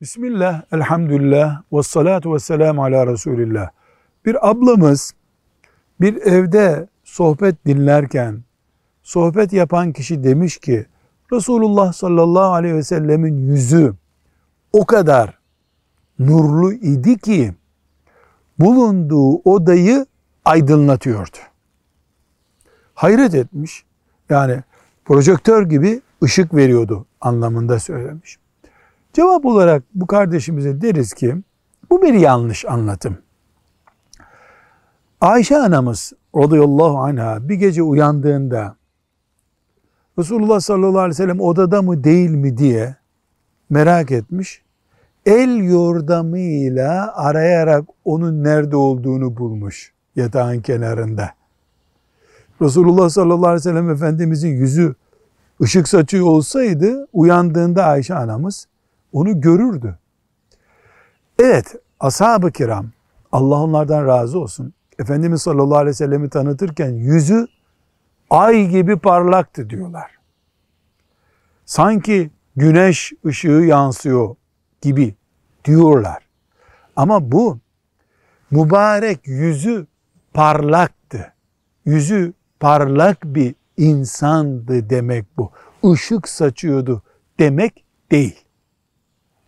Bismillah, elhamdülillah, ve salatu ve selamu ala Resulillah. Bir ablamız bir evde sohbet dinlerken sohbet yapan kişi demiş ki Resulullah sallallahu aleyhi ve sellemin yüzü o kadar nurlu idi ki bulunduğu odayı aydınlatıyordu. Hayret etmiş. Yani projektör gibi ışık veriyordu anlamında söylemiş. Cevap olarak bu kardeşimize deriz ki bu bir yanlış anlatım. Ayşe anamız radıyallahu anha bir gece uyandığında Resulullah sallallahu aleyhi ve sellem odada mı değil mi diye merak etmiş. El yordamıyla arayarak onun nerede olduğunu bulmuş yatağın kenarında. Resulullah sallallahu aleyhi ve sellem Efendimizin yüzü ışık saçıyor olsaydı uyandığında Ayşe anamız onu görürdü. Evet ashab-ı kiram Allah onlardan razı olsun. Efendimiz sallallahu aleyhi ve sellemi tanıtırken yüzü ay gibi parlaktı diyorlar. Sanki güneş ışığı yansıyor gibi diyorlar. Ama bu mübarek yüzü parlaktı. Yüzü parlak bir insandı demek bu. Işık saçıyordu demek değil.